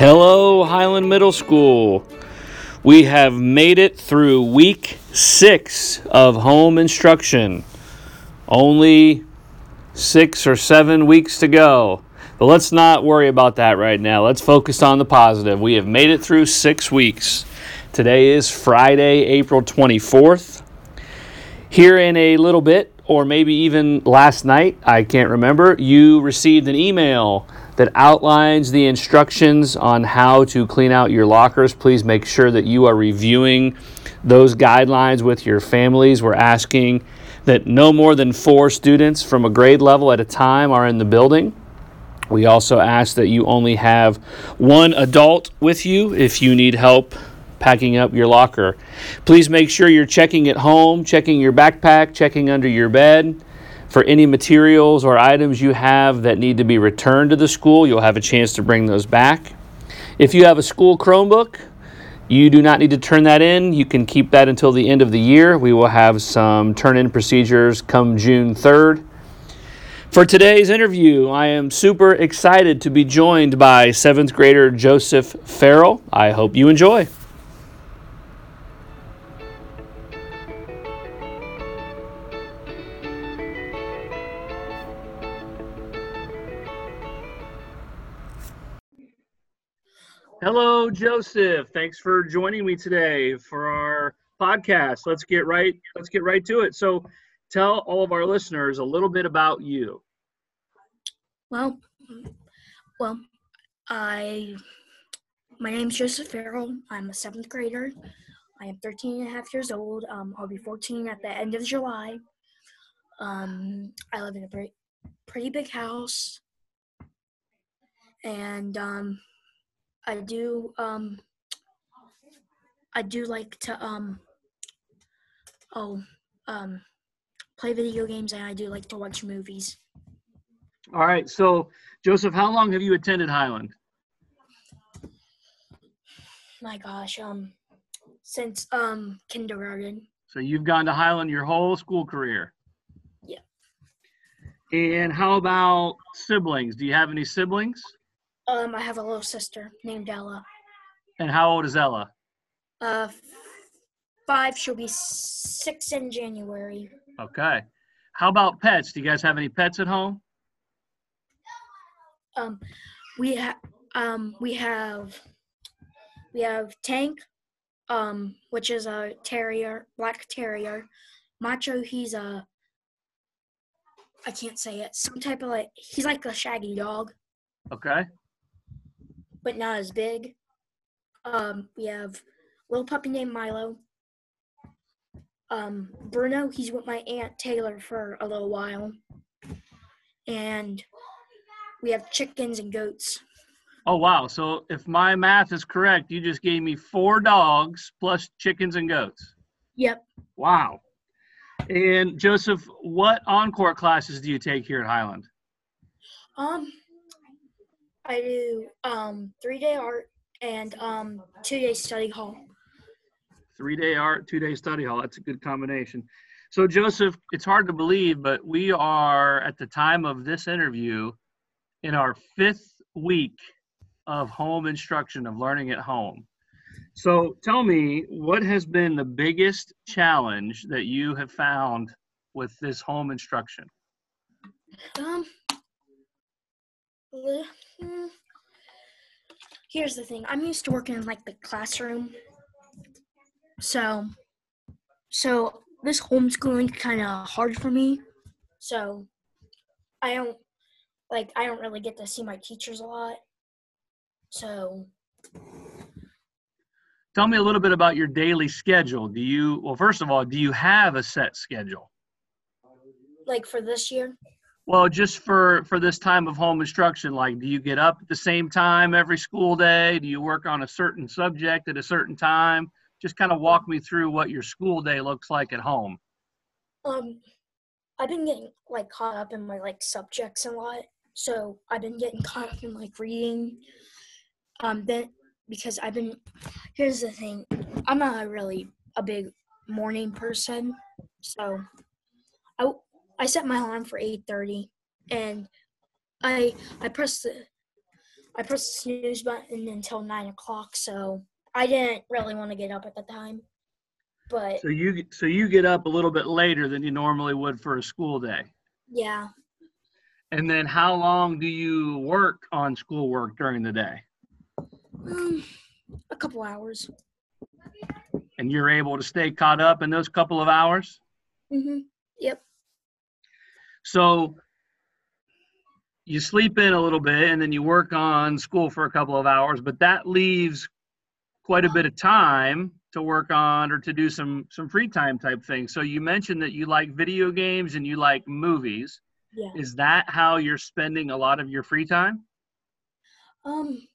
Hello, Highland Middle School. We have made it through week six of home instruction. Only six or seven weeks to go. But let's not worry about that right now. Let's focus on the positive. We have made it through six weeks. Today is Friday, April 24th. Here in a little bit, or maybe even last night, I can't remember, you received an email that outlines the instructions on how to clean out your lockers. Please make sure that you are reviewing those guidelines with your families. We're asking that no more than four students from a grade level at a time are in the building. We also ask that you only have one adult with you if you need help packing up your locker. Please make sure you're checking at home, checking your backpack, checking under your bed for any materials or items you have that need to be returned to the school. You'll have a chance to bring those back. If you have a school Chromebook, you do not need to turn that in. You can keep that until the end of the year. We will have some turn in procedures come June 3rd. For today's interview, I am super excited to be joined by seventh grader Joseph Farrell. I hope you enjoy. Hello, Joseph. Thanks for joining me today for our podcast. Let's get right let's get right to it. So, tell all of our listeners a little bit about you. Well, well, I my name's Joseph Farrell. I'm a seventh grader. I am 13 and a half years old. Um, I'll be 14 at the end of July. Um, I live in a pretty, pretty big house, and um, I do um I do like to um oh um play video games and I do like to watch movies. All right. So, Joseph, how long have you attended Highland? My gosh, um since um kindergarten. So, you've gone to Highland your whole school career. Yeah. And how about siblings? Do you have any siblings? Um I have a little sister named Ella. And how old is Ella? Uh 5 she'll be 6 in January. Okay. How about pets? Do you guys have any pets at home? Um we have um we have we have Tank um which is a terrier, black terrier. Macho he's a I can't say it. Some type of like he's like a shaggy dog, Okay. But not as big. Um we have little puppy named Milo. Um Bruno, he's with my aunt Taylor for a little while. And we have chickens and goats. Oh, wow. So, if my math is correct, you just gave me four dogs plus chickens and goats. Yep. Wow. And Joseph, what encore classes do you take here at Highland? Um, I do um three day art and um two day study hall. Three day art, two day study hall. That's a good combination. So, Joseph, it's hard to believe, but we are at the time of this interview in our fifth week of home instruction, of learning at home. So, tell me, what has been the biggest challenge that you have found with this home instruction? Um. here's the thing. I'm used to working in like the classroom, so so this homeschooling kind of hard for me. So I don't like I don't really get to see my teachers a lot. So Tell me a little bit about your daily schedule. Do you, well, first of all, do you have a set schedule? like for this year, Well, just for for this time of home instruction, like, do you get up at the same time every school day? Do you work on a certain subject at a certain time? Just kind of walk me through what your school day looks like at home. Um, I've been getting like caught up in my like subjects a lot. So I've been getting caught up in like reading. Um, then because I've been here's the thing, I'm not really a big morning person. So I set my alarm for eight thirty, and I I press the I pressed the snooze button until nine o'clock, so I didn't really want to get up at the time. But So you so you get up a little bit later than you normally would for a school day. yeah, And then how long do you work on schoolwork during the day? um, a couple hours. And you're able to stay caught up in those couple of hours? hmm Yep. So you sleep in a little bit and then you work on school for a couple of hours, but that leaves quite a bit of time to work on or to do some some free time type things. So you mentioned that you like video games and you like movies. Yeah. Is that how you're spending a lot of your free time? Um.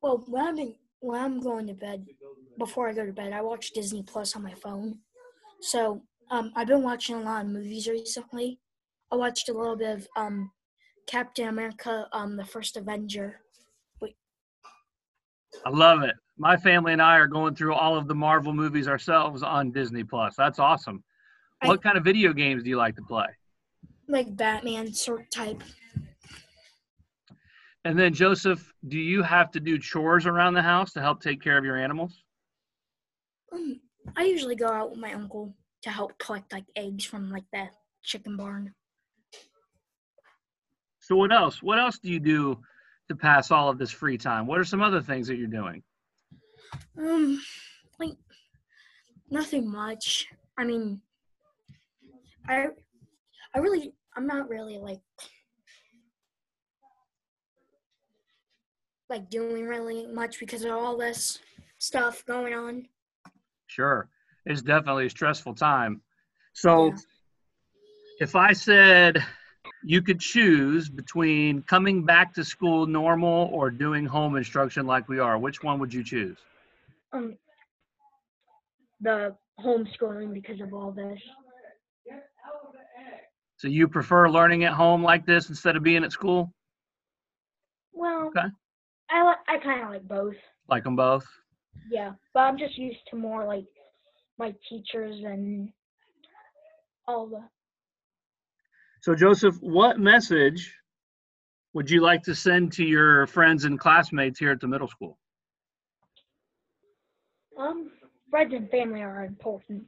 Well, when I'm in, when I'm going to bed, before I go to bed, I watch Disney Plus on my phone. So um, I've been watching a lot of movies recently. I watched a little bit of um, Captain America, um, the First Avenger. Wait. I love it. My family and I are going through all of the Marvel movies ourselves on Disney Plus. That's awesome. I- What kind of video games do you like to play? like Batman sort type. And then Joseph, do you have to do chores around the house to help take care of your animals? Um, I usually go out with my uncle to help collect like eggs from like the chicken barn. So what else? What else do you do to pass all of this free time? What are some other things that you're doing? Um, like nothing much. I mean, I, I really, I'm not really like, like doing really much because of all this stuff going on. Sure. It's definitely a stressful time. So Yeah. if I said you could choose between coming back to school normal or doing home instruction like we are, which one would you choose? Um, the homeschooling because of all this. So you prefer learning at home like this instead of being at school? Well, Okay. I li- I kind of like both. Like them both? Yeah, but I'm just used to more like my teachers and all the. So Joseph, what message would you like to send to your friends and classmates here at the middle school? Um, friends and family are important.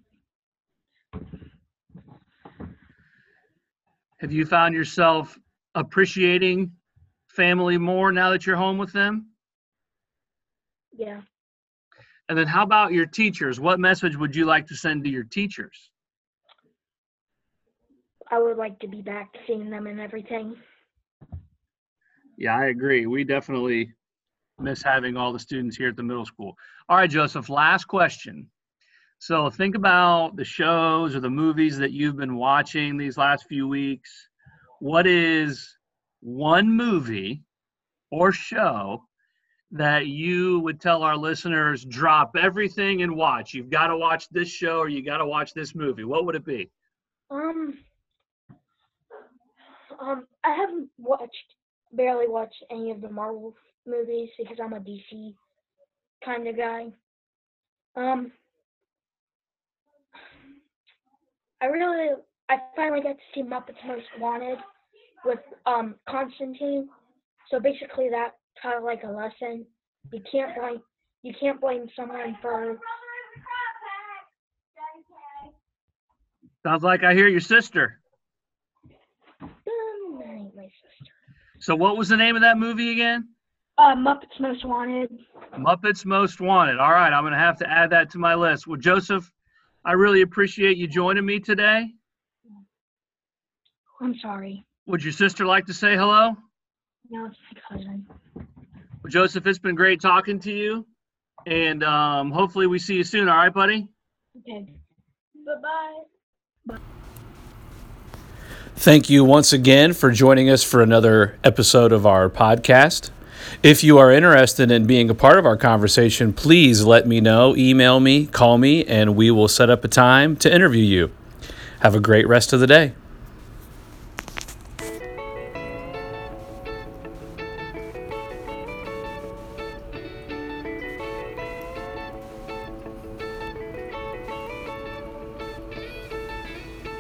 Have you found yourself appreciating family more now that you're home with them? Yeah. And then how about your teachers? What message would you like to send to your teachers? I would like to be back seeing them and everything. Yeah, I agree. We definitely miss having all the students here at the middle school. All right, Joseph, last question. So think about the shows or the movies that you've been watching these last few weeks. What is one movie or show that you would tell our listeners drop everything and watch? You've got to watch this show or you got to watch this movie. What would it be? Um, um, I haven't watched, barely watched any of the Marvel movies because I'm a DC kind of guy. Um, I really, I finally got to see Muppets Most Wanted with um Constantine. So basically, that kind of like a lesson. You can't blame, you can't blame someone for Sounds like I hear your sister. um, that ain't my sister. So what was the name of that movie again? Uh, Muppets Most Wanted. Muppets Most Wanted. All right, I'm going to have to add that to my list. Well, Joseph, I really appreciate you joining me today. I'm sorry. Would your sister like to say hello? No, it's my cousin. Well, Joseph, it's been great talking to you. And um, hopefully we see you soon. All right, buddy? Okay. Bye bye. Thank you once again for joining us for another episode of our podcast. If you are interested in being a part of our conversation, please let me know, email me, call me, and we will set up a time to interview you. Have a great rest of the day.